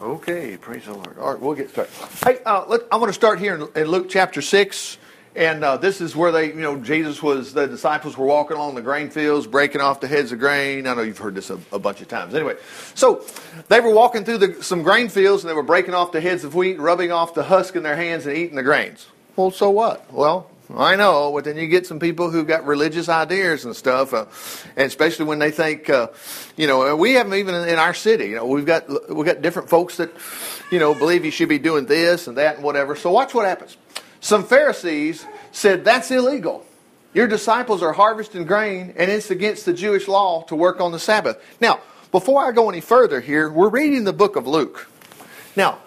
Okay, praise the Lord. All right, we'll get started. Hey, uh, let, I want to start here in, in Luke chapter 6. And uh, this is where they, you know, Jesus was, the disciples were walking along the grain fields, breaking off the heads of grain. I know you've heard this a, a bunch of times. Anyway, so they were walking through the, some grain fields and they were breaking off the heads of wheat, rubbing off the husk in their hands and eating the grains. Well, so what? Well, I know, but then you get some people who've got religious ideas and stuff, uh, and especially when they think, uh, you know, we have them even in our city. You know, we've got we've got different folks that, you know, believe you should be doing this and that and whatever. So watch what happens. Some Pharisees said that's illegal. Your disciples are harvesting grain, and it's against the Jewish law to work on the Sabbath. Now, before I go any further here, we're reading the book of Luke. Now,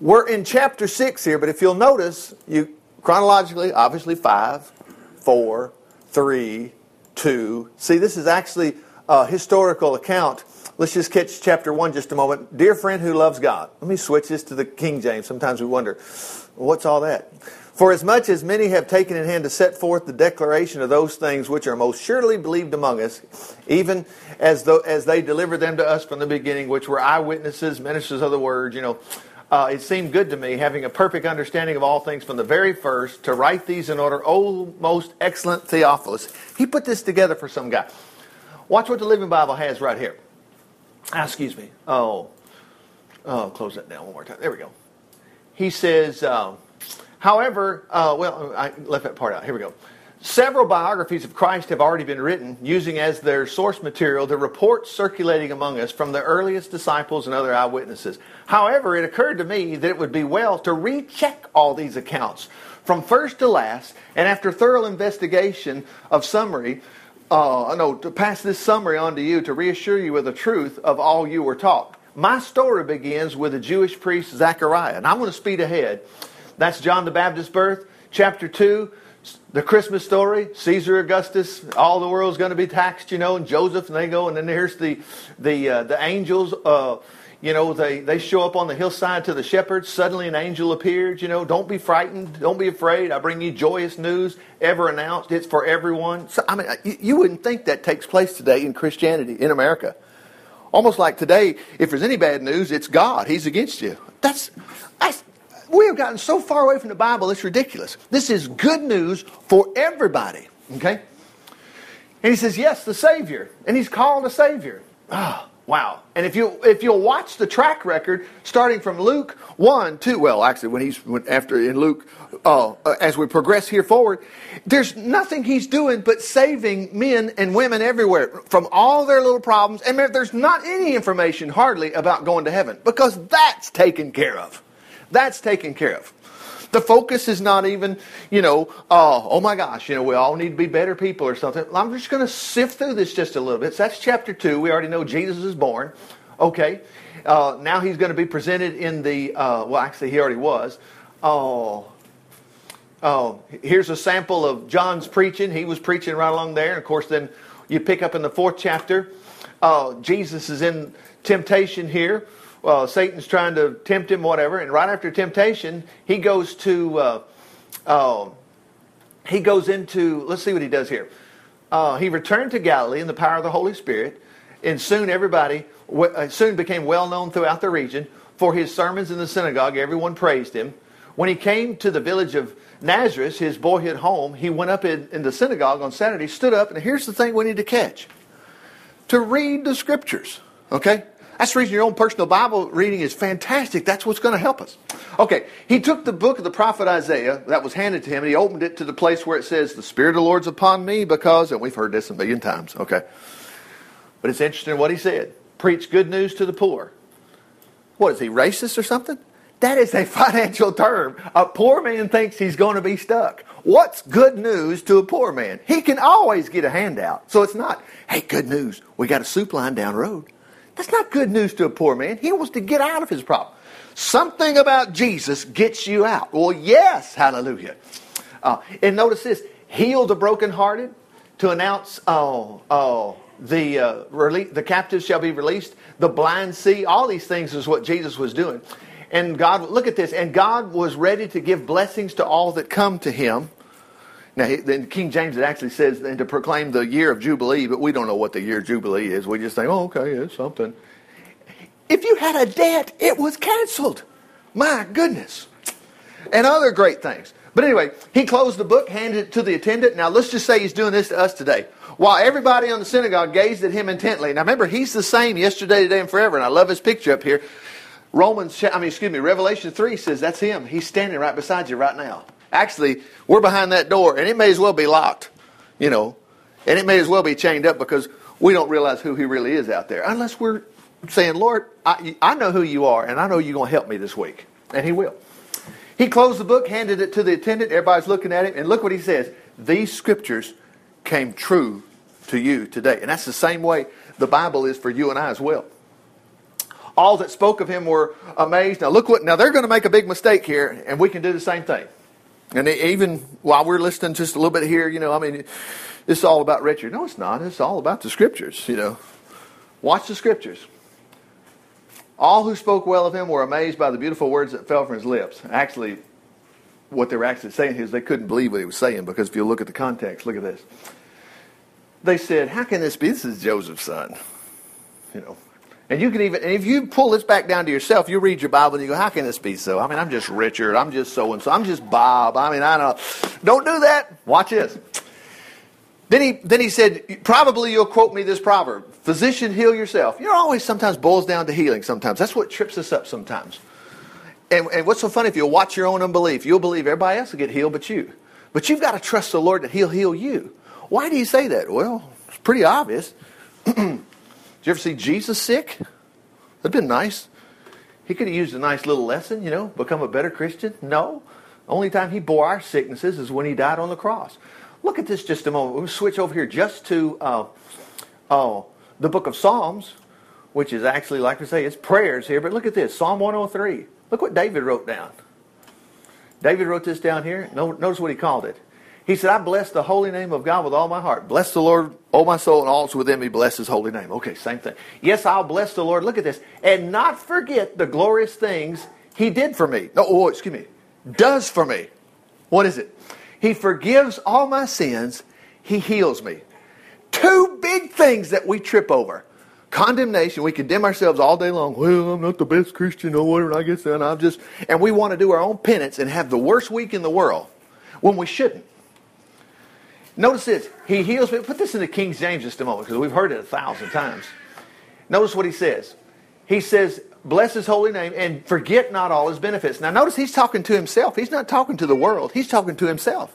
we're in chapter 6 here, but if you'll notice, you chronologically, obviously 5, 4, 3, 2. See, this is actually a historical account. Let's just catch chapter 1 just a moment. Dear friend who loves God. Let me switch this to the King James. Sometimes we wonder, what's all that? For as much as many have taken in hand to set forth the declaration of those things which are most surely believed among us, even as though as they delivered them to us from the beginning, which were eyewitnesses, ministers of the word, you know, uh, it seemed good to me, having a perfect understanding of all things from the very first, to write these in order. Oh, most excellent Theophilus. He put this together for some guy. Watch what the Living Bible has right here. Ah, excuse me. Oh, oh, close that down one more time. There we go. He says, uh, however, uh, well, I left that part out. Here we go. Several biographies of Christ have already been written, using as their source material the reports circulating among us from the earliest disciples and other eyewitnesses. However, it occurred to me that it would be well to recheck all these accounts from first to last, and after thorough investigation of summary, uh, no, to pass this summary on to you to reassure you of the truth of all you were taught. My story begins with the Jewish priest Zechariah, and I'm going to speed ahead. That's John the Baptist's birth, chapter 2 the Christmas story, Caesar Augustus, all the world's going to be taxed, you know, and Joseph, and they go, and then there's the the uh, the angels. Uh, you know, they, they show up on the hillside to the shepherds. Suddenly an angel appeared. You know, don't be frightened. Don't be afraid. I bring you joyous news ever announced. It's for everyone. So, I mean, you, you wouldn't think that takes place today in Christianity, in America. Almost like today, if there's any bad news, it's God. He's against you. That's, that's we have gotten so far away from the Bible, it's ridiculous. This is good news for everybody. Okay? And he says, Yes, the Savior. And he's called a Savior. Ah, wow. And if you if you'll watch the track record, starting from Luke 1, 2, well, actually, when he's went after in Luke, uh, uh, as we progress here forward, there's nothing he's doing but saving men and women everywhere from all their little problems. And there's not any information hardly about going to heaven because that's taken care of. That's taken care of. The focus is not even, you know, uh, oh my gosh, you know, we all need to be better people or something. I'm just going to sift through this just a little bit. So that's chapter 2. We already know Jesus is born. Okay. Uh, now he's going to be presented in the, uh, well, actually, he already was. Oh, oh, here's a sample of John's preaching. He was preaching right along there. And of course, then you pick up in the fourth chapter. Uh, Jesus is in temptation here well, Satan's trying to tempt him, whatever. And right after temptation, he goes to, uh, uh, he goes into, let's see what he does here. Uh, he returned to Galilee in the power of the Holy Spirit, and soon everybody, uh, soon became well known throughout the region. For his sermons in the synagogue, everyone praised him. When he came to the village of Nazareth, his boyhood home, he went up in, in the synagogue on Saturday, stood up, and here's the thing we need to catch to read the scriptures. Okay? That's the reason your own personal Bible reading is fantastic. That's what's going to help us. Okay, he took the book of the prophet Isaiah that was handed to him and he opened it to the place where it says, The Spirit of the Lord's upon me because, and we've heard this a million times, okay. But it's interesting what he said. Preach good news to the poor. What is he, racist or something? That is a financial term. A poor man thinks he's going to be stuck. What's good news to a poor man? He can always get a handout. So it's not, hey, good news. We got a soup line down the road. That's not good news to a poor man. He wants to get out of his problem. Something about Jesus gets you out. Well, yes, hallelujah. Uh, and notice this heal the brokenhearted, to announce, oh, oh, the, uh, rele- the captives shall be released, the blind see. All these things is what Jesus was doing. And God, look at this, and God was ready to give blessings to all that come to him. Now, then King James it actually says and to proclaim the year of Jubilee, but we don't know what the year of Jubilee is. We just think, oh, okay, it's something. If you had a debt, it was canceled. My goodness. And other great things. But anyway, he closed the book, handed it to the attendant. Now let's just say he's doing this to us today. While everybody on the synagogue gazed at him intently. Now remember, he's the same yesterday, today, and forever. And I love his picture up here. Romans, I mean, excuse me, Revelation 3 says that's him. He's standing right beside you right now. Actually, we're behind that door, and it may as well be locked, you know, and it may as well be chained up because we don't realize who he really is out there. Unless we're saying, Lord, I, I know who you are, and I know you're going to help me this week. And he will. He closed the book, handed it to the attendant. Everybody's looking at him, and look what he says. These scriptures came true to you today. And that's the same way the Bible is for you and I as well. All that spoke of him were amazed. Now look what now they're going to make a big mistake here, and we can do the same thing. And even while we're listening just a little bit here, you know, I mean, is all about Richard. No, it's not. It's all about the scriptures, you know. Watch the scriptures. All who spoke well of him were amazed by the beautiful words that fell from his lips. Actually, what they were actually saying is they couldn't believe what he was saying because if you look at the context, look at this. They said, How can this be? This is Joseph's son. You know. And you can even, and if you pull this back down to yourself, you read your Bible and you go, How can this be so? I mean, I'm just Richard. I'm just so and so. I'm just Bob. I mean, I don't. Don't do that. Watch this. Then he, then he said, Probably you'll quote me this proverb Physician, heal yourself. You know, always sometimes boils down to healing sometimes. That's what trips us up sometimes. And, and what's so funny, if you'll watch your own unbelief, you'll believe everybody else will get healed but you. But you've got to trust the Lord that He'll heal you. Why do you say that? Well, it's pretty obvious. You ever see Jesus sick? That'd been nice. He could have used a nice little lesson, you know, become a better Christian. No. Only time he bore our sicknesses is when he died on the cross. Look at this just a moment. We'll switch over here just to uh, uh, the book of Psalms, which is actually, like I say, it's prayers here. But look at this Psalm 103. Look what David wrote down. David wrote this down here. Notice what he called it. He said, I bless the holy name of God with all my heart. Bless the Lord, O my soul, and all that's within me. Bless his holy name. Okay, same thing. Yes, I'll bless the Lord. Look at this. And not forget the glorious things he did for me. No, oh, excuse me. Does for me. What is it? He forgives all my sins. He heals me. Two big things that we trip over. Condemnation, we condemn ourselves all day long. Well, I'm not the best Christian or whatever, and I guess then I'm just and we want to do our own penance and have the worst week in the world when we shouldn't. Notice this. He heals me. Put this in the King James just a moment because we've heard it a thousand times. Notice what he says. He says, bless his holy name and forget not all his benefits. Now notice he's talking to himself. He's not talking to the world. He's talking to himself.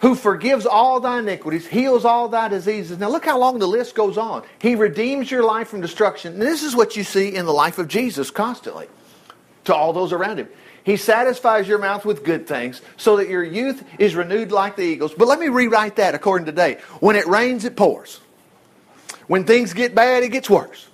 Who forgives all thy iniquities, heals all thy diseases. Now look how long the list goes on. He redeems your life from destruction. And this is what you see in the life of Jesus constantly to all those around him. He satisfies your mouth with good things so that your youth is renewed like the eagles. But let me rewrite that according to today. When it rains, it pours. When things get bad, it gets worse.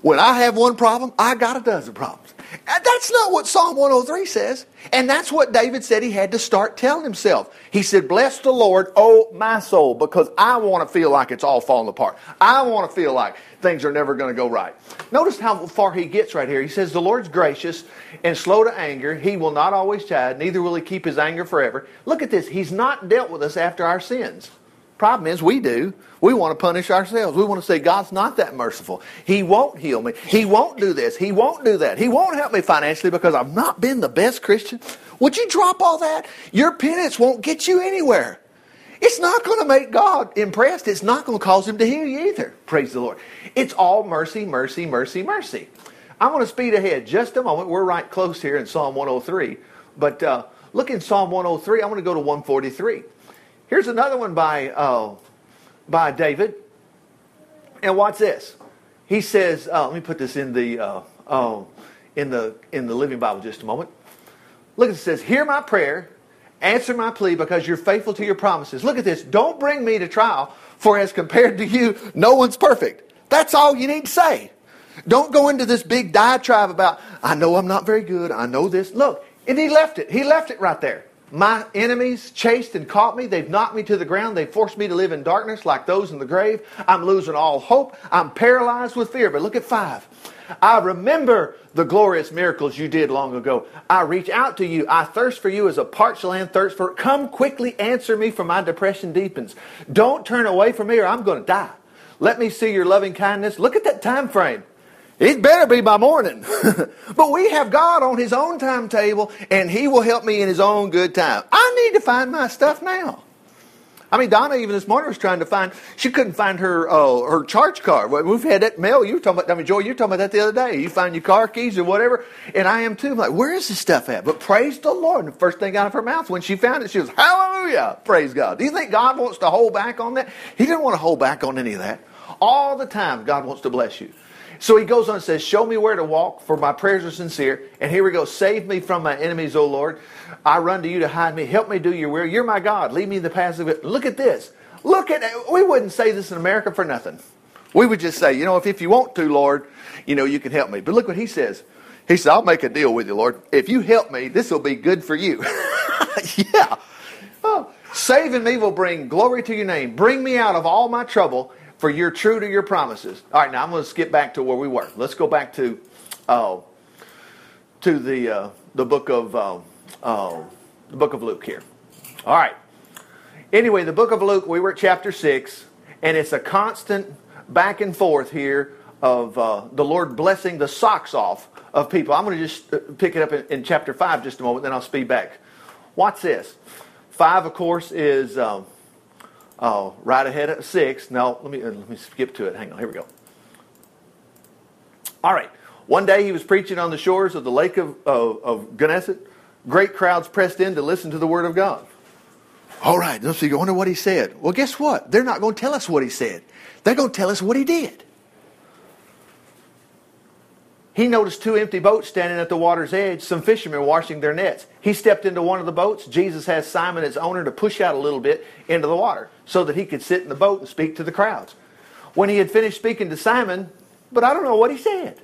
When I have one problem, I got a dozen problems. That's not what Psalm 103 says. And that's what David said he had to start telling himself. He said, Bless the Lord, oh my soul, because I want to feel like it's all falling apart. I want to feel like things are never going to go right. Notice how far he gets right here. He says, The Lord's gracious and slow to anger. He will not always chide, neither will he keep his anger forever. Look at this. He's not dealt with us after our sins. Problem is, we do. We want to punish ourselves. We want to say, God's not that merciful. He won't heal me. He won't do this. He won't do that. He won't help me financially because I've not been the best Christian. Would you drop all that? Your penance won't get you anywhere. It's not going to make God impressed. It's not going to cause him to heal you either. Praise the Lord. It's all mercy, mercy, mercy, mercy. I want to speed ahead just a moment. We're right close here in Psalm 103. But uh, look in Psalm 103. I want to go to 143. Here's another one by, uh, by David. And watch this. He says, uh, let me put this in the, uh, uh, in, the, in the Living Bible just a moment. Look, at it says, Hear my prayer, answer my plea because you're faithful to your promises. Look at this. Don't bring me to trial, for as compared to you, no one's perfect. That's all you need to say. Don't go into this big diatribe about, I know I'm not very good. I know this. Look, and he left it. He left it right there. My enemies chased and caught me. They've knocked me to the ground. They've forced me to live in darkness like those in the grave. I'm losing all hope. I'm paralyzed with fear. But look at five. I remember the glorious miracles you did long ago. I reach out to you. I thirst for you as a parched land thirsts for. Come quickly, answer me, for my depression deepens. Don't turn away from me, or I'm going to die. Let me see your loving kindness. Look at that time frame. It better be by morning. but we have God on His own timetable, and He will help me in His own good time. I need to find my stuff now. I mean, Donna even this morning was trying to find. She couldn't find her uh, her charge card. We've had that mail. You were talking about. I mean, Joy, you were talking about that the other day. You find your car keys or whatever, and I am too. I'm like, where is this stuff at? But praise the Lord. And the first thing out of her mouth when she found it, she was, "Hallelujah! Praise God." Do you think God wants to hold back on that? He didn't want to hold back on any of that. All the time, God wants to bless you. So he goes on and says, Show me where to walk, for my prayers are sincere. And here we go. Save me from my enemies, O Lord. I run to you to hide me. Help me do your will. You're my God. Lead me in the paths of it. Look at this. Look at it. We wouldn't say this in America for nothing. We would just say, you know, if, if you want to, Lord, you know, you can help me. But look what he says. He said, I'll make a deal with you, Lord. If you help me, this will be good for you. yeah. Oh, saving me will bring glory to your name. Bring me out of all my trouble for you're true to your promises. All right, now I'm going to skip back to where we were. Let's go back to uh, to the uh, the book of uh, uh, the book of Luke here. All right. Anyway, the book of Luke, we were at chapter six, and it's a constant back and forth here of uh, the Lord blessing the socks off of people. I'm going to just uh, pick it up in, in, chapter five just a moment, then I'll speed back. Watch this. Five, of course, is. Um, Oh, right ahead at six. No, let me uh, let me skip to it. Hang on. Here we go. All right. One day he was preaching on the shores of the lake of, of, of Gennesaret. Great crowds pressed in to listen to the word of God. All right. So you wonder what he said. Well, guess what? They're not going to tell us what he said. They're going to tell us what he did. He noticed two empty boats standing at the water's edge, some fishermen washing their nets. He stepped into one of the boats. Jesus has Simon, its owner, to push out a little bit into the water so that he could sit in the boat and speak to the crowds. When he had finished speaking to Simon, but I don't know what he said.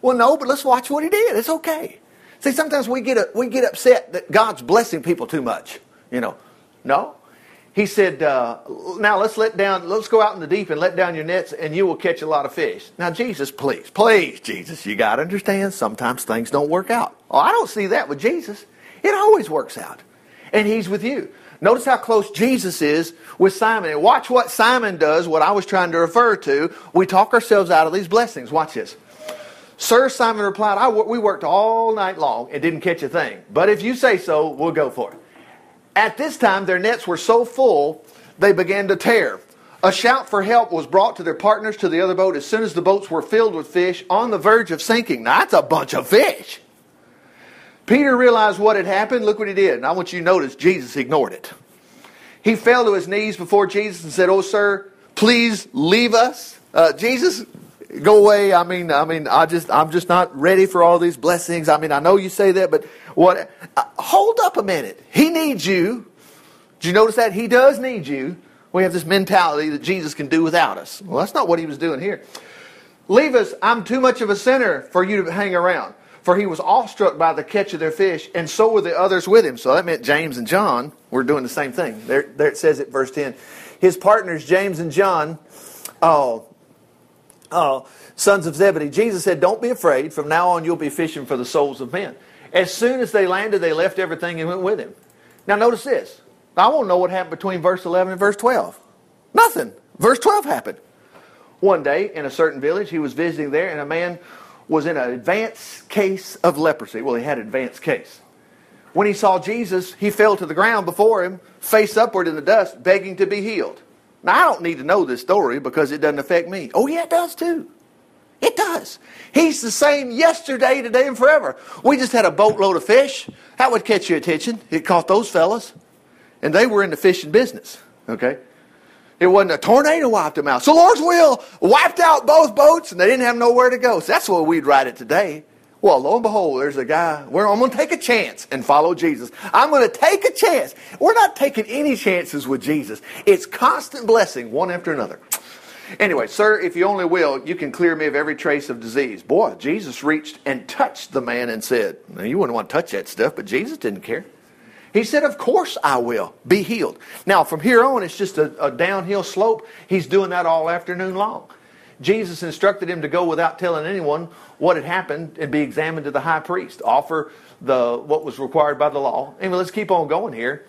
Well, no, but let's watch what he did. It's okay. See, sometimes we get, we get upset that God's blessing people too much. You know, no, he said, uh, now let's let down, let's go out in the deep and let down your nets and you will catch a lot of fish. Now, Jesus, please, please, Jesus, you got to understand sometimes things don't work out. Oh, I don't see that with Jesus. It always works out. And he's with you. Notice how close Jesus is with Simon. And watch what Simon does, what I was trying to refer to. We talk ourselves out of these blessings. Watch this. Sir, Simon replied, I, we worked all night long and didn't catch a thing. But if you say so, we'll go for it. At this time, their nets were so full, they began to tear. A shout for help was brought to their partners to the other boat as soon as the boats were filled with fish on the verge of sinking. Now, that's a bunch of fish. Peter realized what had happened. Look what he did. And I want you to notice Jesus ignored it. He fell to his knees before Jesus and said, Oh, sir, please leave us. Uh, Jesus, go away. I mean, I mean, I just, I'm just not ready for all these blessings. I mean, I know you say that, but what? Uh, hold up a minute. He needs you. Did you notice that? He does need you. We have this mentality that Jesus can do without us. Well, that's not what he was doing here. Leave us. I'm too much of a sinner for you to hang around. For he was awestruck by the catch of their fish, and so were the others with him. So that meant James and John were doing the same thing. There, there it says it, verse 10. His partners, James and John, oh, oh, sons of Zebedee. Jesus said, Don't be afraid. From now on, you'll be fishing for the souls of men. As soon as they landed, they left everything and went with him. Now, notice this. I won't know what happened between verse 11 and verse 12. Nothing. Verse 12 happened. One day in a certain village, he was visiting there, and a man was in an advanced case of leprosy. Well, he had an advanced case. When he saw Jesus, he fell to the ground before him, face upward in the dust, begging to be healed. Now, I don't need to know this story because it doesn't affect me. Oh, yeah, it does too. It does. He's the same yesterday, today, and forever. We just had a boatload of fish. That would catch your attention. It caught those fellas. And they were in the fishing business. Okay? It wasn't a tornado wiped them out. So Lord's will wiped out both boats and they didn't have nowhere to go. So that's what we'd write it today. Well, lo and behold, there's a guy where I'm going to take a chance and follow Jesus. I'm going to take a chance. We're not taking any chances with Jesus. It's constant blessing, one after another. Anyway, sir, if you only will, you can clear me of every trace of disease. Boy, Jesus reached and touched the man and said, now, You wouldn't want to touch that stuff, but Jesus didn't care. He said, Of course I will. Be healed. Now, from here on, it's just a, a downhill slope. He's doing that all afternoon long. Jesus instructed him to go without telling anyone what had happened and be examined to the high priest, offer the what was required by the law. Anyway, let's keep on going here.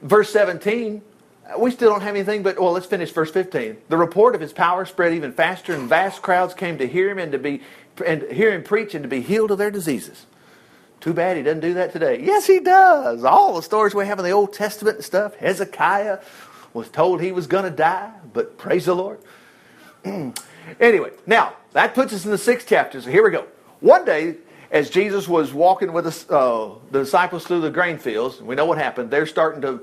Verse 17 we still don't have anything but, well, let's finish verse 15. The report of his power spread even faster, and vast crowds came to hear him and to be and hear him preach and to be healed of their diseases. Too bad he doesn't do that today. Yes, he does. All the stories we have in the Old Testament and stuff. Hezekiah was told he was going to die, but praise the Lord. anyway, now that puts us in the sixth chapter. So here we go. One day, as Jesus was walking with the, uh, the disciples through the grain fields, we know what happened. They're starting to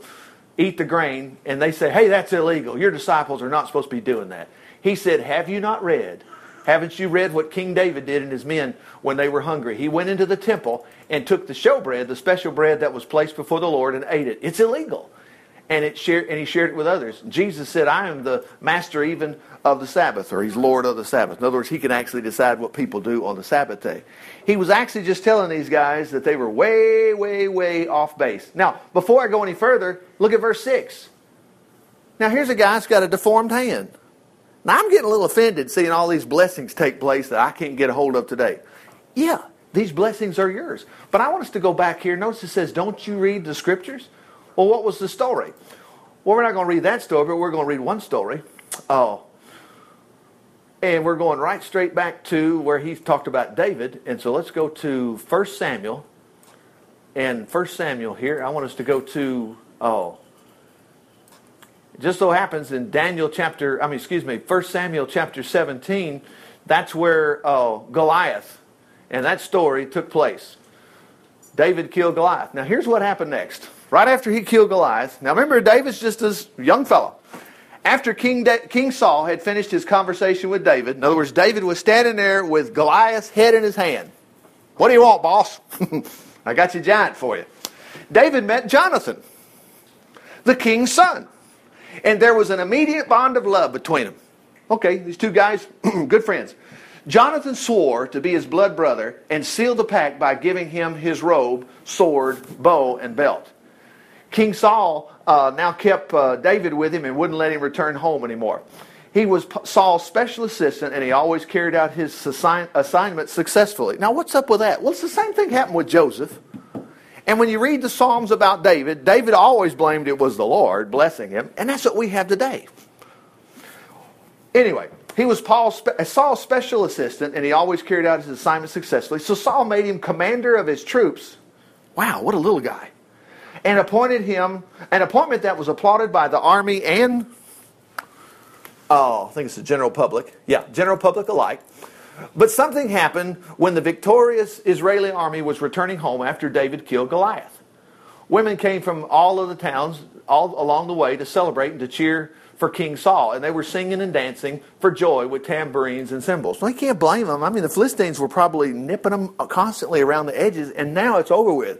eat the grain, and they say, Hey, that's illegal. Your disciples are not supposed to be doing that. He said, Have you not read? Haven't you read what King David did and his men when they were hungry? He went into the temple and took the showbread, the special bread that was placed before the Lord, and ate it. It's illegal and it shared and he shared it with others. Jesus said, "I am the master even of the Sabbath," or he's Lord of the Sabbath. In other words, he can actually decide what people do on the Sabbath day. He was actually just telling these guys that they were way, way, way off base. Now, before I go any further, look at verse six. Now, here's a guy that's got a deformed hand. Now, I'm getting a little offended seeing all these blessings take place that I can't get a hold of today. Yeah, these blessings are yours. But I want us to go back here. Notice it says, Don't you read the scriptures? Well, what was the story? Well, we're not going to read that story, but we're going to read one story. Oh. And we're going right straight back to where he talked about David. And so let's go to 1 Samuel. And 1 Samuel here, I want us to go to, oh, just so happens in Daniel chapter, I mean, excuse me, 1 Samuel chapter 17, that's where oh, Goliath and that story took place. David killed Goliath. Now, here's what happened next right after he killed Goliath. Now remember, David's just this young fellow. After King, da- King Saul had finished his conversation with David, in other words, David was standing there with Goliath's head in his hand. What do you want, boss? I got your giant for you. David met Jonathan, the king's son. And there was an immediate bond of love between them. Okay, these two guys, good friends. Jonathan swore to be his blood brother and sealed the pact by giving him his robe, sword, bow, and belt. King Saul uh, now kept uh, David with him and wouldn't let him return home anymore. He was Saul's special assistant and he always carried out his assign- assignment successfully. Now, what's up with that? Well, it's the same thing happened with Joseph. And when you read the Psalms about David, David always blamed it was the Lord blessing him, and that's what we have today. Anyway, he was Paul's, Saul's special assistant, and he always carried out his assignment successfully. So Saul made him commander of his troops. Wow, what a little guy and appointed him an appointment that was applauded by the army and oh, I think it's the general public. Yeah, general public alike. But something happened when the victorious Israeli army was returning home after David killed Goliath. Women came from all of the towns all along the way to celebrate and to cheer for King Saul, and they were singing and dancing for joy with tambourines and cymbals. Well, you can't blame them. I mean, the Philistines were probably nipping them constantly around the edges, and now it's over with.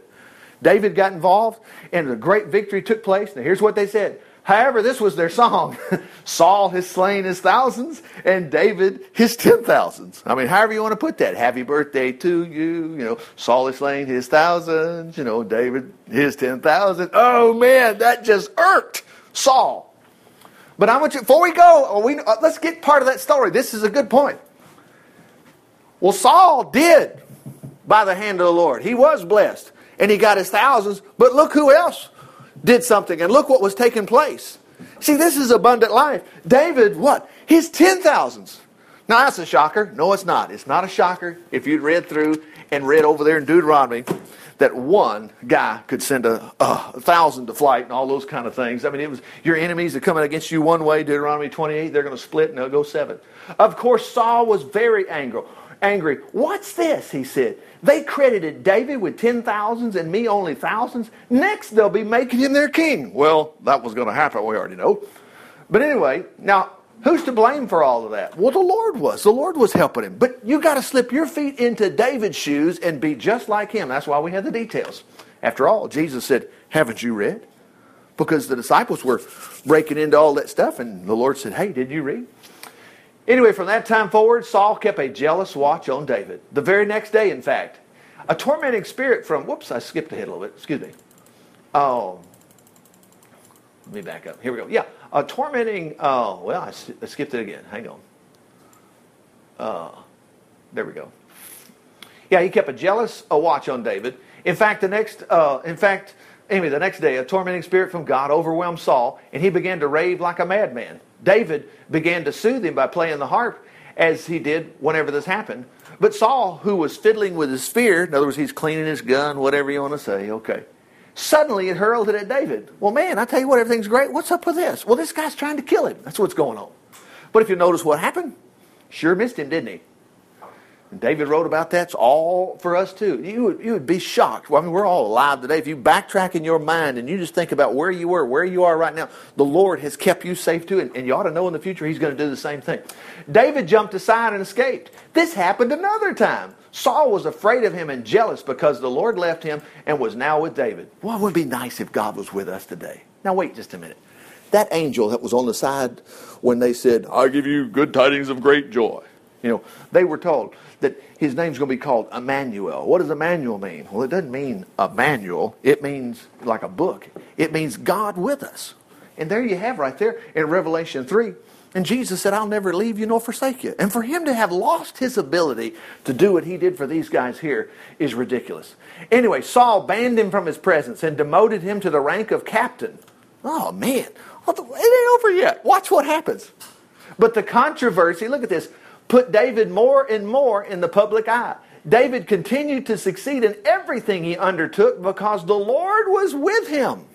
David got involved, and a great victory took place. Now, here's what they said. However, this was their song. Saul has slain his thousands, and David his ten thousands. I mean, however you want to put that. Happy birthday to you. You know, Saul has slain his thousands. You know, David his ten thousand. Oh man, that just irked Saul. But I want you before we go, we, uh, let's get part of that story. This is a good point. Well, Saul did by the hand of the Lord. He was blessed and he got his thousands. But look who else did something, and look what was taking place. See, this is abundant life. David, what? His ten thousands. Now that's a shocker. No, it's not. It's not a shocker if you'd read through and read over there in Deuteronomy that one guy could send a, a, thousand to flight and all those kind of things. I mean, it was your enemies are coming against you one way, Deuteronomy 28, they're going to split and they'll go seven. Of course, Saul was very angry. Angry. What's this? He said. They credited David with ten thousands and me only thousands. Next, they'll be making him their king. Well, that was going to happen, we already know. But anyway, now, who's to blame for all of that? Well, the Lord was. The Lord was helping him. But you got to slip your feet into David's shoes and be just like him. That's why we had the details. After all, Jesus said, Haven't you read? Because the disciples were breaking into all that stuff, and the Lord said, Hey, did you read? Anyway, from that time forward, Saul kept a jealous watch on David. The very next day, in fact, a tormenting spirit from, whoops, I skipped ahead a little bit, excuse me. Oh, let me back up. Here we go. Yeah, a tormenting, oh, well, I, I skipped it again. Hang on. Uh, there we go. Yeah, he kept a jealous a watch on David. In fact, the next, uh, in fact, anyway, the next day, a tormenting spirit from God overwhelmed Saul, and he began to rave like a madman. David began to soothe him by playing the harp, as he did whenever this happened. But Saul, who was fiddling with his spear, in other words, he's cleaning his gun, whatever you want to say, okay. Suddenly it hurled it at David. Well, man, I tell you what, everything's great. What's up with this? Well, this guy's trying to kill him. That's what's going on. But if you notice what happened, sure missed him, didn't he? And David wrote about that. It's all for us too. You would, you would be shocked. Well, I mean, we're all alive today. If you backtrack in your mind and you just think about where you were, where you are right now, the Lord has kept you safe too. And, and you ought to know in the future He's going to do the same thing. David jumped aside and escaped. This happened another time. Saul was afraid of him and jealous because the Lord left him and was now with David. Well, it would be nice if God was with us today. Now, wait just a minute. That angel that was on the side when they said, I give you good tidings of great joy. You know, they were told, that his name's going to be called Emmanuel. What does Emmanuel mean? Well, it doesn't mean a manual. It means like a book. It means God with us. And there you have right there in Revelation 3. And Jesus said, I'll never leave you nor forsake you. And for him to have lost his ability to do what he did for these guys here is ridiculous. Anyway, Saul banned him from his presence and demoted him to the rank of captain. Oh, man. It ain't over yet. Watch what happens. But the controversy, look at this put David more and more in the public eye. David continued to succeed in everything he undertook because the Lord was with him.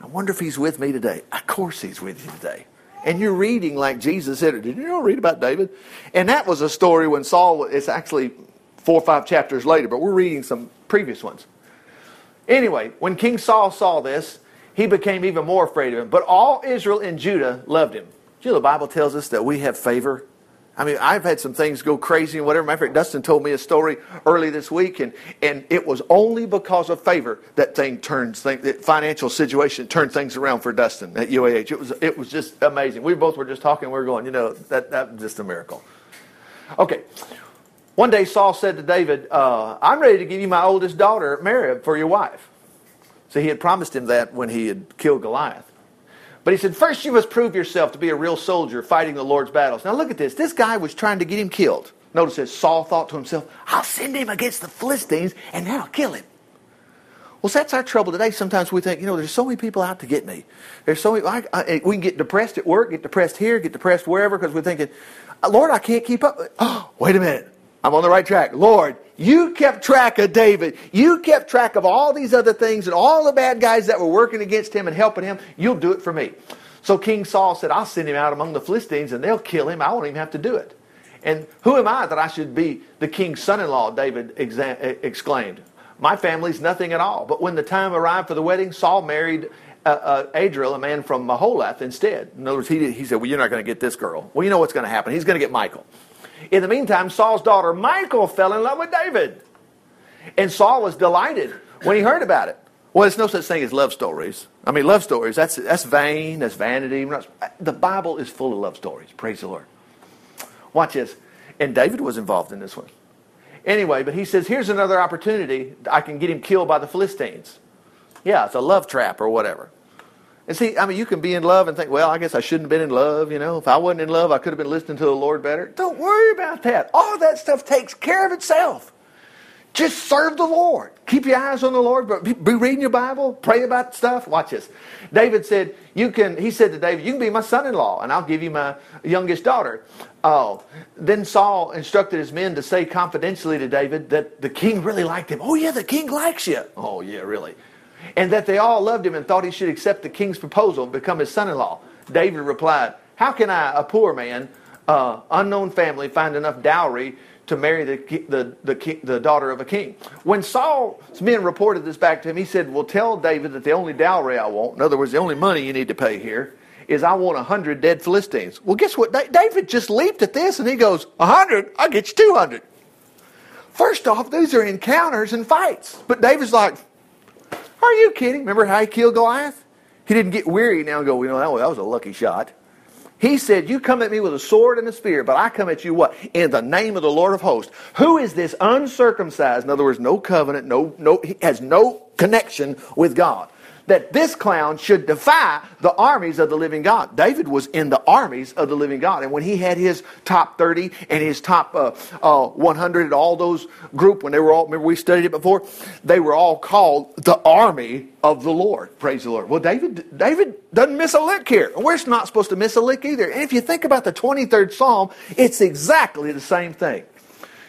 I wonder if he's with me today. Of course he's with you today. And you're reading like Jesus said. Did you know read about David? And that was a story when Saul, it's actually four or five chapters later, but we're reading some previous ones. Anyway, when King Saul saw this, he became even more afraid of him. But all Israel and Judah loved him. You know, the Bible tells us that we have favor. I mean, I've had some things go crazy and whatever. Matter of fact, Dustin told me a story early this week, and, and it was only because of favor that thing turns thing, that financial situation turned things around for Dustin at UAH. It was it was just amazing. We both were just talking. We were going, you know, that that was just a miracle. Okay. One day Saul said to David, uh, "I'm ready to give you my oldest daughter, Merab, for your wife." So he had promised him that when he had killed Goliath. But he said, First, you must prove yourself to be a real soldier fighting the Lord's battles. Now, look at this. This guy was trying to get him killed. Notice this Saul thought to himself, I'll send him against the Philistines and then I'll kill him. Well, that's our trouble today. Sometimes we think, you know, there's so many people out to get me. There's so many, I, I, we can get depressed at work, get depressed here, get depressed wherever because we're thinking, Lord, I can't keep up. Oh, wait a minute. I'm on the right track. Lord, you kept track of David. You kept track of all these other things and all the bad guys that were working against him and helping him. You'll do it for me. So King Saul said, I'll send him out among the Philistines and they'll kill him. I won't even have to do it. And who am I that I should be the king's son in law? David exclaimed. My family's nothing at all. But when the time arrived for the wedding, Saul married uh, uh, Adriel, a man from Meholath, instead. In other words, he, he said, Well, you're not going to get this girl. Well, you know what's going to happen. He's going to get Michal. In the meantime, Saul's daughter Michal fell in love with David. And Saul was delighted when he heard about it. Well, there's no such thing as love stories. I mean, love stories, that's, that's vain, that's vanity. The Bible is full of love stories. Praise the Lord. Watch this. And David was involved in this one. Anyway, but he says, here's another opportunity. I can get him killed by the Philistines. Yeah, it's a love trap or whatever. And see, I mean, you can be in love and think, well, I guess I shouldn't have been in love. You know, if I wasn't in love, I could have been listening to the Lord better. Don't worry about that. All that stuff takes care of itself. Just serve the Lord. Keep your eyes on the Lord. But be reading your Bible. Pray about stuff. Watch this. David said, "You can." He said to David, "You can be my son-in-law, and I'll give you my youngest daughter." Oh, then Saul instructed his men to say confidentially to David that the king really liked him. Oh yeah, the king likes you. Oh yeah, really and that they all loved him and thought he should accept the king's proposal and become his son in law. David replied, How can I, a poor man, uh, unknown family, find enough dowry to marry the, the, the, the, daughter of a king. When Saul's men reported this back to him, he said, Well, tell David that the only dowry I want, in other words, the only money you need to pay here, is I want a hundred dead Philistines. Well, guess what? David just leaped at this and he goes, A hundred? I'll get you two hundred. First off, these are encounters and fights. But David's like, are you kidding? Remember how he killed Goliath? He didn't get weary now and go, you know, that was a lucky shot. He said, You come at me with a sword and a spear, but I come at you what? In the name of the Lord of hosts. Who is this uncircumcised? In other words, no covenant, no, no, he has no connection with God. That this clown should defy the armies of the living God. David was in the armies of the living God. And when he had his top 30 and his top uh, uh, 100, all those group, when they were all, remember we studied it before? They were all called the army of the Lord. Praise the Lord. Well, David, David doesn't miss a lick here. We're not supposed to miss a lick either. And if you think about the 23rd Psalm, it's exactly the same thing.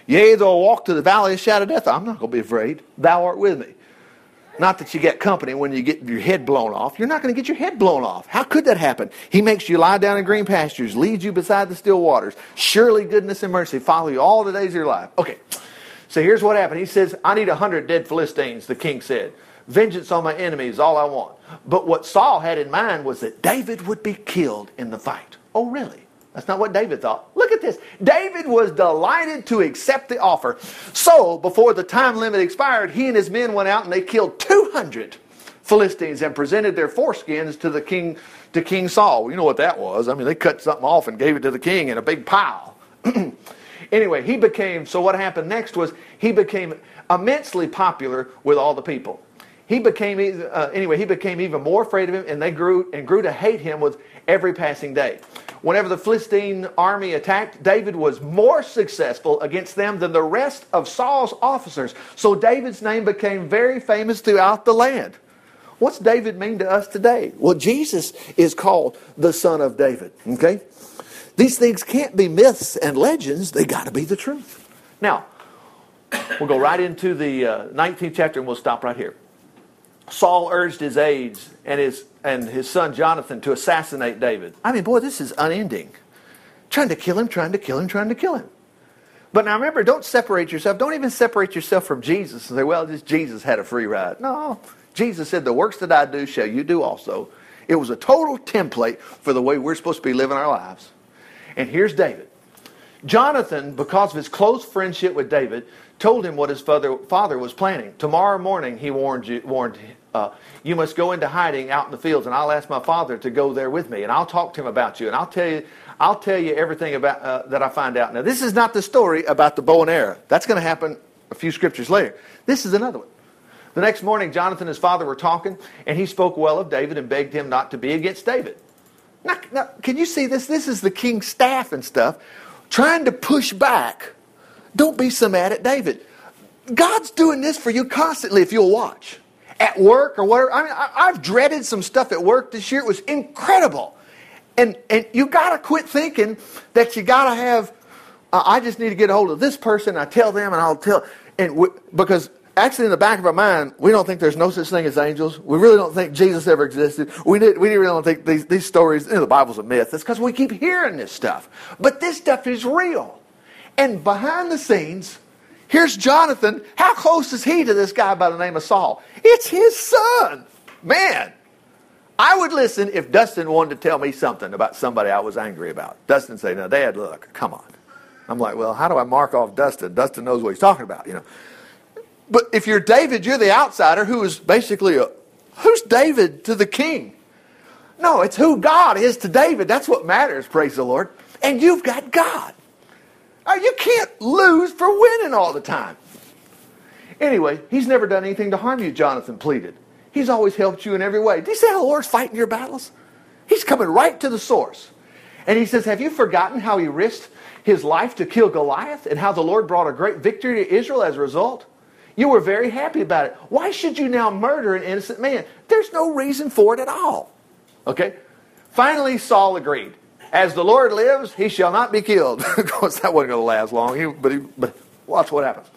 Yea, though I walk to the valley of the shadow of death, I'm not going to be afraid. Thou art with me. Not that you get company when you get your head blown off. You're not going to get your head blown off. How could that happen? He makes you lie down in green pastures, leads you beside the still waters. Surely goodness and mercy follow you all the days of your life. Okay, so here's what happened. He says, I need a hundred dead Philistines, the king said. Vengeance on my enemies, all I want. But what Saul had in mind was that David would be killed in the fight. Oh, really? That's not what David thought. Look at this. David was delighted to accept the offer. So, before the time limit expired, he and his men went out and they killed 200 Philistines and presented their foreskins to the king to King Saul. You know what that was. I mean, they cut something off and gave it to the king in a big pile. anyway, he became so what happened next was he became immensely popular with all the people. He became uh, anyway, he became even more afraid of him and they grew and grew to hate him with every passing day whenever the Philistine army attacked, David was more successful against them than the rest of Saul's officers. So David's name became very famous throughout the land. What's David mean to us today? Well, Jesus is called the Son of David. Okay? These things can't be myths and legends, they got to be the truth. Now, we'll go right into the uh, 19th chapter and we'll stop right here. Saul urged his aides and his, and his son Jonathan to assassinate David. I mean, boy, this is unending. Trying to kill him, trying to kill him, trying to kill him. But now remember, don't separate yourself. Don't even separate yourself from Jesus and say, well, just Jesus had a free ride. No. Jesus said, the works that I do shall you do also. It was a total template for the way we're supposed to be living our lives. And here's David. Jonathan, because of his close friendship with David, told him what his father, father was planning. Tomorrow morning, he warned, you, warned uh, you must go into hiding out in the fields, and I'll ask my father to go there with me, and I'll talk to him about you, and I'll tell you, I'll tell you everything about uh, that I find out. Now, this is not the story about the bow and arrow. That's going to happen a few scriptures later. This is another one. The next morning, Jonathan and his father were talking, and he spoke well of David and begged him not to be against David. Now, now can you see this? This is the king's staff and stuff trying to push back. Don't be so mad at David. God's doing this for you constantly if you'll watch at work or whatever. I mean, I, have dreaded some stuff at work this year. It was incredible. And, and you got to quit thinking that you got to have, uh, I just need to get a hold of this person. I tell them and I'll tell. And we, because actually in the back of our mind, we don't think there's no such thing as angels. We really don't think Jesus ever existed. We, did, we really don't think these, these stories, you know, the Bible's a myth. It's because we keep hearing this stuff. But this stuff is real. And behind the scenes, Here's Jonathan. How close is he to this guy by the name of Saul? It's his son. Man, I would listen if Dustin wanted to tell me something about somebody I was angry about. Dustin say, "Now, Dad, look, come on." I'm like, "Well, how do I mark off Dustin? Dustin knows what he's talking about, you know." But if you're David, you're the outsider who is basically a who's David to the king? No, it's who God is to David. That's what matters, praise the Lord. And you've got God. Uh, you can't lose for winning all the time. Anyway, he's never done anything to harm you, Jonathan pleaded. He's always helped you in every way. Do you see how the Lord's fighting your battles? He's coming right to the source. And he says, Have you forgotten how he risked his life to kill Goliath and how the Lord brought a great victory to Israel as a result? You were very happy about it. Why should you now murder an innocent man? There's no reason for it at all. Okay? Finally, Saul agreed. As the Lord lives, he shall not be killed. of course, that wasn't going to last long. He, but, he, but watch what happens.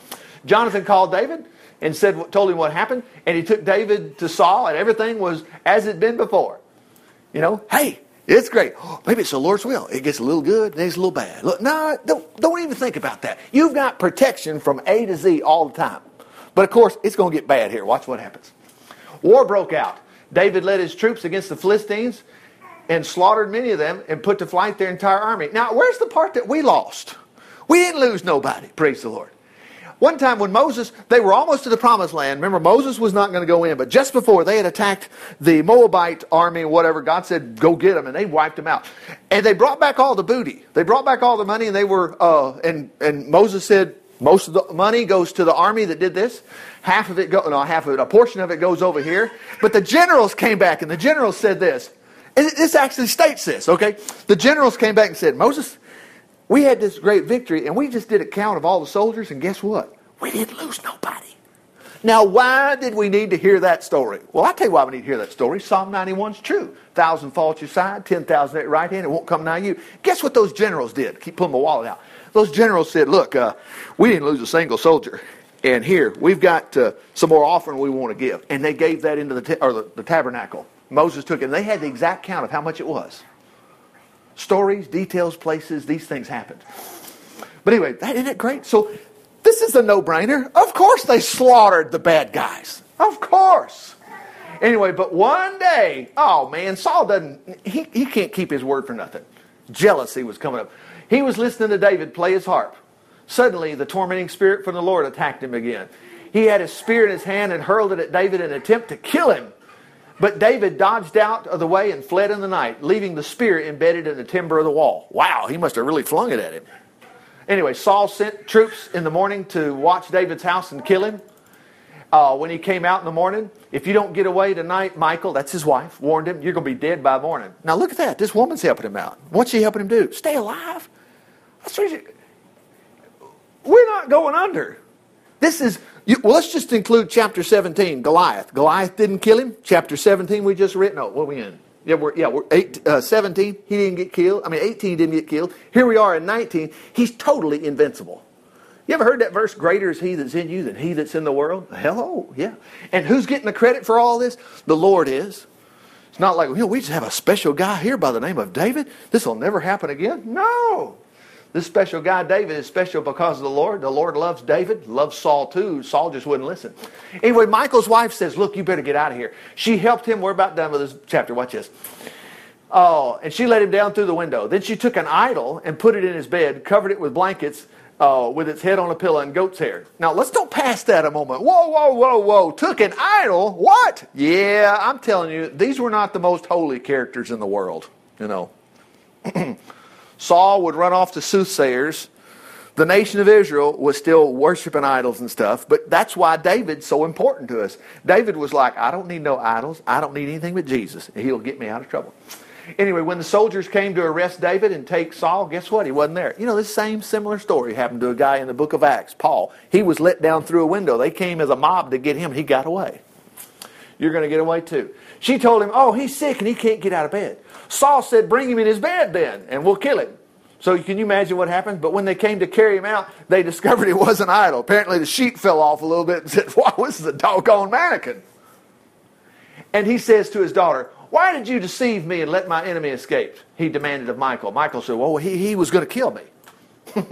Jonathan called David and said, told him what happened, and he took David to Saul, and everything was as it had been before. You know, hey, it's great. Oh, maybe it's the Lord's will. It gets a little good, then it's a little bad. Look, no, don't, don't even think about that. You've got protection from A to Z all the time. But of course, it's going to get bad here. Watch what happens. War broke out. David led his troops against the Philistines and slaughtered many of them and put to flight their entire army. Now, where's the part that we lost? We didn't lose nobody, praise the Lord. One time when Moses, they were almost to the promised land. Remember, Moses was not going to go in, but just before they had attacked the Moabite army, whatever, God said, go get them, and they wiped them out. And they brought back all the booty. They brought back all the money, and they were, uh, and, and Moses said, Most of the money goes to the army that did this. Half of it go no, half of it, a portion of it goes over here. But the generals came back and the generals said this. And this actually states this, okay? The generals came back and said, Moses, we had this great victory and we just did a count of all the soldiers, and guess what? We didn't lose nobody. Now, why did we need to hear that story? Well, I'll tell you why we need to hear that story. Psalm 91 is true. Thousand fall at your side, 10,000 at your right hand, it won't come nigh you. Guess what those generals did? Keep pulling my wallet out. Those generals said, look, uh, we didn't lose a single soldier. And here, we've got uh, some more offering we want to give. And they gave that into the, ta- or the, the tabernacle. Moses took it, and they had the exact count of how much it was. Stories, details, places, these things happened. But anyway, that, isn't it great? So this is a no brainer. Of course, they slaughtered the bad guys. Of course. Anyway, but one day, oh man, Saul doesn't, he, he can't keep his word for nothing. Jealousy was coming up. He was listening to David play his harp. Suddenly, the tormenting spirit from the Lord attacked him again. He had his spear in his hand and hurled it at David in an attempt to kill him. But David dodged out of the way and fled in the night, leaving the spear embedded in the timber of the wall. Wow, he must have really flung it at him. Anyway, Saul sent troops in the morning to watch David's house and kill him. Uh, when he came out in the morning, if you don't get away tonight, Michael, that's his wife, warned him, you're going to be dead by morning. Now look at that. This woman's helping him out. What's she helping him do? Stay alive. We're not going under. This is, you, well, let's just include chapter 17, Goliath. Goliath didn't kill him. Chapter 17, we just read. No, what are we in? Yeah, we're, yeah, we're eight, uh, 17, he didn't get killed. I mean, 18 didn't get killed. Here we are in 19, he's totally invincible. You ever heard that verse, greater is he that's in you than he that's in the world? Hello, yeah. And who's getting the credit for all this? The Lord is. It's not like, you know, we just have a special guy here by the name of David. This will never happen again. No. This special guy, David, is special because of the Lord. The Lord loves David, loves Saul too. Saul just wouldn't listen. Anyway, Michael's wife says, Look, you better get out of here. She helped him. We're about done with this chapter. Watch this. Oh, and she let him down through the window. Then she took an idol and put it in his bed, covered it with blankets, uh, with its head on a pillow and goat's hair. Now, let's don't pass that a moment. Whoa, whoa, whoa, whoa. Took an idol? What? Yeah, I'm telling you, these were not the most holy characters in the world, you know. Saul would run off to soothsayers. The nation of Israel was still worshiping idols and stuff, but that's why David's so important to us. David was like, I don't need no idols. I don't need anything but Jesus. He'll get me out of trouble. Anyway, when the soldiers came to arrest David and take Saul, guess what? He wasn't there. You know, this same similar story happened to a guy in the book of Acts, Paul. He was let down through a window. They came as a mob to get him. He got away. You're going to get away too. She told him, Oh, he's sick and he can't get out of bed. Saul said, Bring him in his bed then, and we'll kill him. So can you imagine what happened? But when they came to carry him out, they discovered he wasn't idle. Apparently the sheet fell off a little bit and said, this is a doggone mannequin. And he says to his daughter, Why did you deceive me and let my enemy escape? He demanded of Michael. Michael said, Well, he, he was going to kill me.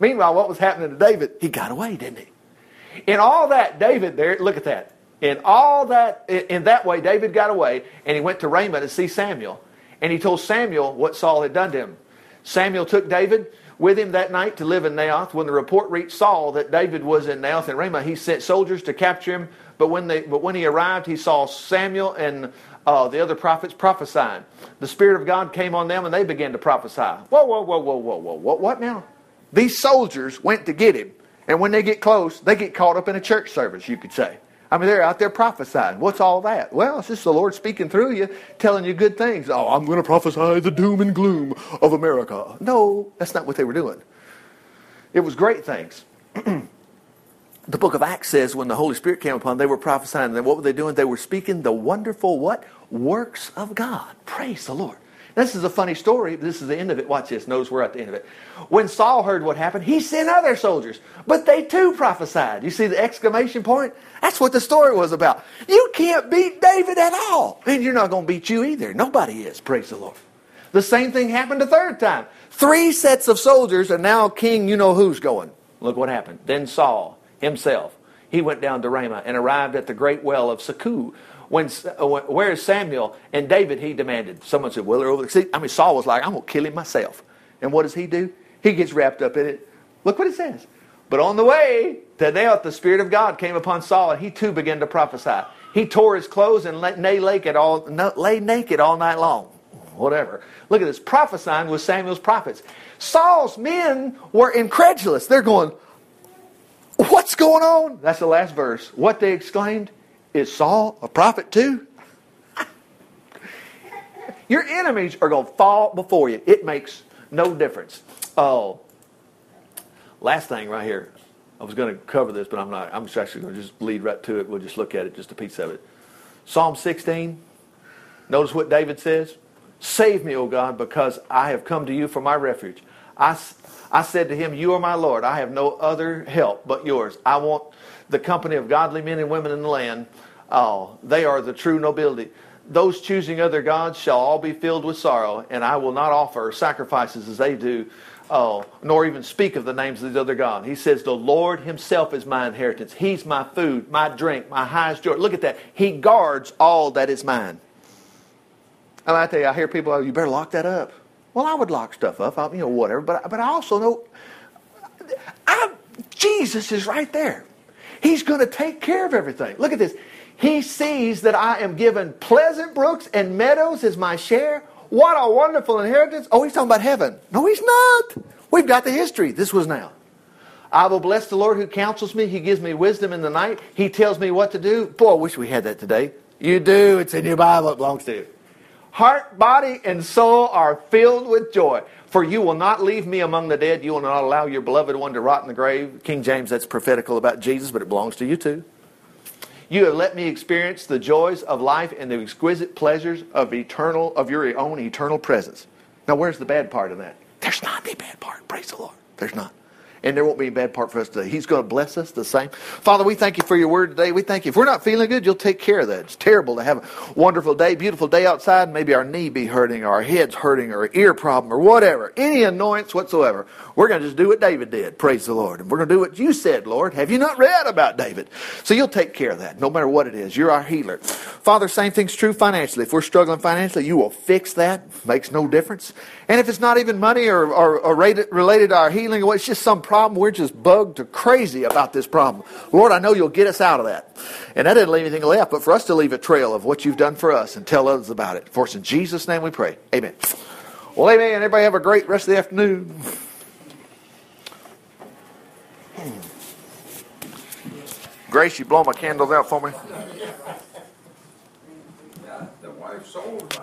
Meanwhile, what was happening to David? He got away, didn't he? In all that, David, there, look at that. In all that, in that way, David got away and he went to Ramah to see Samuel. And he told Samuel what Saul had done to him. Samuel took David with him that night to live in Naioth. When the report reached Saul that David was in Naioth and Ramah, he sent soldiers to capture him. But when, they, but when he arrived, he saw Samuel and uh, the other prophets prophesying. The Spirit of God came on them and they began to prophesy. Whoa, whoa, whoa, whoa, whoa, whoa. What, what now? These soldiers went to get him. And when they get close, they get caught up in a church service, you could say. I mean, they're out there prophesying. What's all that? Well, it's just the Lord speaking through you, telling you good things. Oh, I'm going to prophesy the doom and gloom of America. No, that's not what they were doing. It was great things. the book of Acts says when the Holy Spirit came upon, they were prophesying. And what were they doing? They were speaking the wonderful what? Works of God. Praise the Lord. This is a funny story. This is the end of it. Watch this. Notice we're at the end of it. When Saul heard what happened, he sent other soldiers, but they too prophesied. You see the exclamation point? That's what the story was about. You can't beat David at all, and you're not going to beat you either. Nobody is. Praise the Lord. The same thing happened a third time. Three sets of soldiers, and now King, you know who's going. Look what happened. Then Saul himself, he went down to Ramah and arrived at the great well of Secu when, uh, where is Samuel and David? He demanded. Someone said, well, they're over there. See, I mean, Saul was like, I'm going to kill him myself. And what does he do? He gets wrapped up in it. Look what it says. But on the way to Naioth, the Spirit of God came upon Saul, and he too began to prophesy. He tore his clothes and lay naked all, lay naked all night long. Whatever. Look at this. Prophesying with Samuel's prophets. Saul's men were incredulous. They're going, What's going on? That's the last verse. What they exclaimed is Saul a prophet too? Your enemies are going to fall before you. It makes no difference. Oh, last thing right here. I was going to cover this, but I'm not. I'm just actually going to just lead right to it. We'll just look at it, just a piece of it. Psalm 16. Notice what David says. Save me, O God, because I have come to you for my refuge. I, I said to him, You are my Lord. I have no other help but yours. I want the company of godly men and women in the land. Oh, they are the true nobility. Those choosing other gods shall all be filled with sorrow, and I will not offer sacrifices as they do, oh, nor even speak of the names of these other gods. He says, The Lord Himself is my inheritance. He's my food, my drink, my highest joy. Look at that. He guards all that is mine. And I tell you, I hear people, oh, you better lock that up. Well, I would lock stuff up, I, you know, whatever. But, but I also know I, Jesus is right there. He's going to take care of everything. Look at this. He sees that I am given pleasant brooks and meadows as my share. What a wonderful inheritance. Oh, he's talking about heaven. No, he's not. We've got the history. This was now. I will bless the Lord who counsels me. He gives me wisdom in the night. He tells me what to do. Boy, I wish we had that today. You do. It's in your Bible. It belongs to you. Heart, body, and soul are filled with joy. For you will not leave me among the dead. You will not allow your beloved one to rot in the grave. King James, that's prophetical about Jesus, but it belongs to you too. You have let me experience the joys of life and the exquisite pleasures of eternal of your own eternal presence. Now, where's the bad part of that? There's not any bad part. Praise the Lord. There's not. And there won't be a bad part for us today. He's going to bless us the same. Father, we thank you for your word today. We thank you. If we're not feeling good, you'll take care of that. It's terrible to have a wonderful day, beautiful day outside. And maybe our knee be hurting, or our head's hurting, or ear problem, or whatever. Any annoyance whatsoever. We're going to just do what David did. Praise the Lord. And we're going to do what you said, Lord. Have you not read about David? So you'll take care of that, no matter what it is. You're our healer. Father, same thing's true financially. If we're struggling financially, you will fix that. Makes no difference. And if it's not even money or, or, or related to our healing, it's just some problem, we're just bugged to crazy about this problem. Lord, I know you'll get us out of that. And that didn't leave anything left, but for us to leave a trail of what you've done for us and tell others about it. For us in Jesus' name we pray. Amen. Well, amen. Everybody have a great rest of the afternoon. Grace, you blow my candles out for me? Yeah, The wife sold.